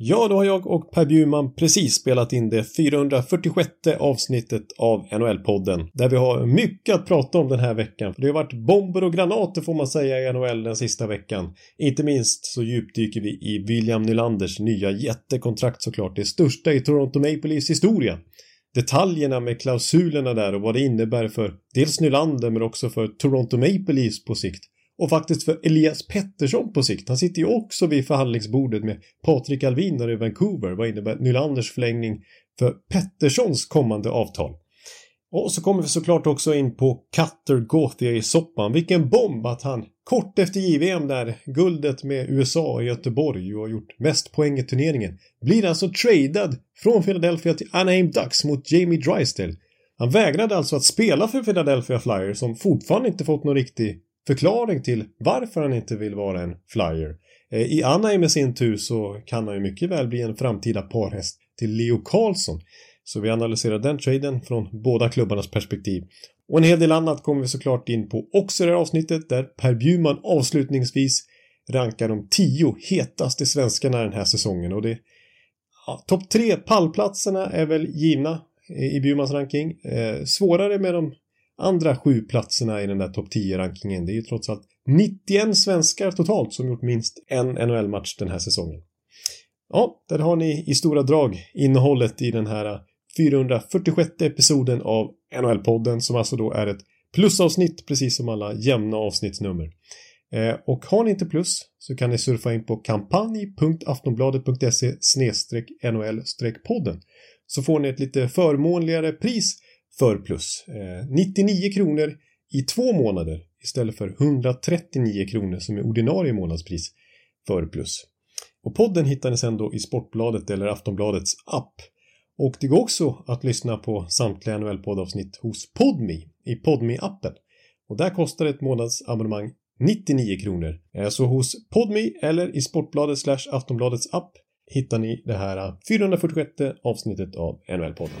Ja, då har jag och Per Bjurman precis spelat in det 446 avsnittet av NHL-podden. Där vi har mycket att prata om den här veckan. Det har varit bomber och granater får man säga i NHL den sista veckan. Inte minst så djupdyker vi i William Nylanders nya jättekontrakt såklart. Det största i Toronto Maple Leafs historia. Detaljerna med klausulerna där och vad det innebär för dels Nylander men också för Toronto Maple Leafs på sikt. Och faktiskt för Elias Pettersson på sikt. Han sitter ju också vid förhandlingsbordet med Patrik Alvin där i Vancouver. Vad innebär Nylanders förlängning för Petterssons kommande avtal? Och så kommer vi såklart också in på Cutter Gauthier i soppan. Vilken bomb att han kort efter JVM där, guldet med USA i Göteborg och har gjort mest poäng i turneringen, blir alltså tradad från Philadelphia till Anaheim Ducks mot Jamie Drysdale. Han vägrade alltså att spela för Philadelphia Flyers som fortfarande inte fått någon riktig förklaring till varför han inte vill vara en flyer. Eh, I Anaheim i sin tur så kan han ju mycket väl bli en framtida parhäst till Leo Carlsson. Så vi analyserar den traden från båda klubbarnas perspektiv. Och en hel del annat kommer vi såklart in på också i det här avsnittet där Per Bjurman avslutningsvis rankar de tio hetaste svenskarna den här säsongen och det ja, topp tre pallplatserna är väl givna i Bjurmans ranking. Eh, svårare med de andra sju platserna i den där topp 10-rankingen. Det är ju trots allt 91 svenskar totalt som gjort minst en NHL-match den här säsongen. Ja, där har ni i stora drag innehållet i den här 446 episoden av NHL-podden som alltså då är ett plusavsnitt precis som alla jämna avsnittsnummer. Eh, och har ni inte plus så kan ni surfa in på kampanj.aftonbladet.se NHL-podden så får ni ett lite förmånligare pris för plus. Eh, 99 kronor i två månader istället för 139 kronor som är ordinarie månadspris för plus. Och podden hittar ni sen då i Sportbladet eller Aftonbladets app. Och det går också att lyssna på samtliga NHL-poddavsnitt hos Podmi i podmi appen Och där kostar ett månadsabonnemang 99 kronor. Så hos Podmi eller i Sportbladet slash Aftonbladets app hittar ni det här eh, 446 avsnittet av NHL-podden.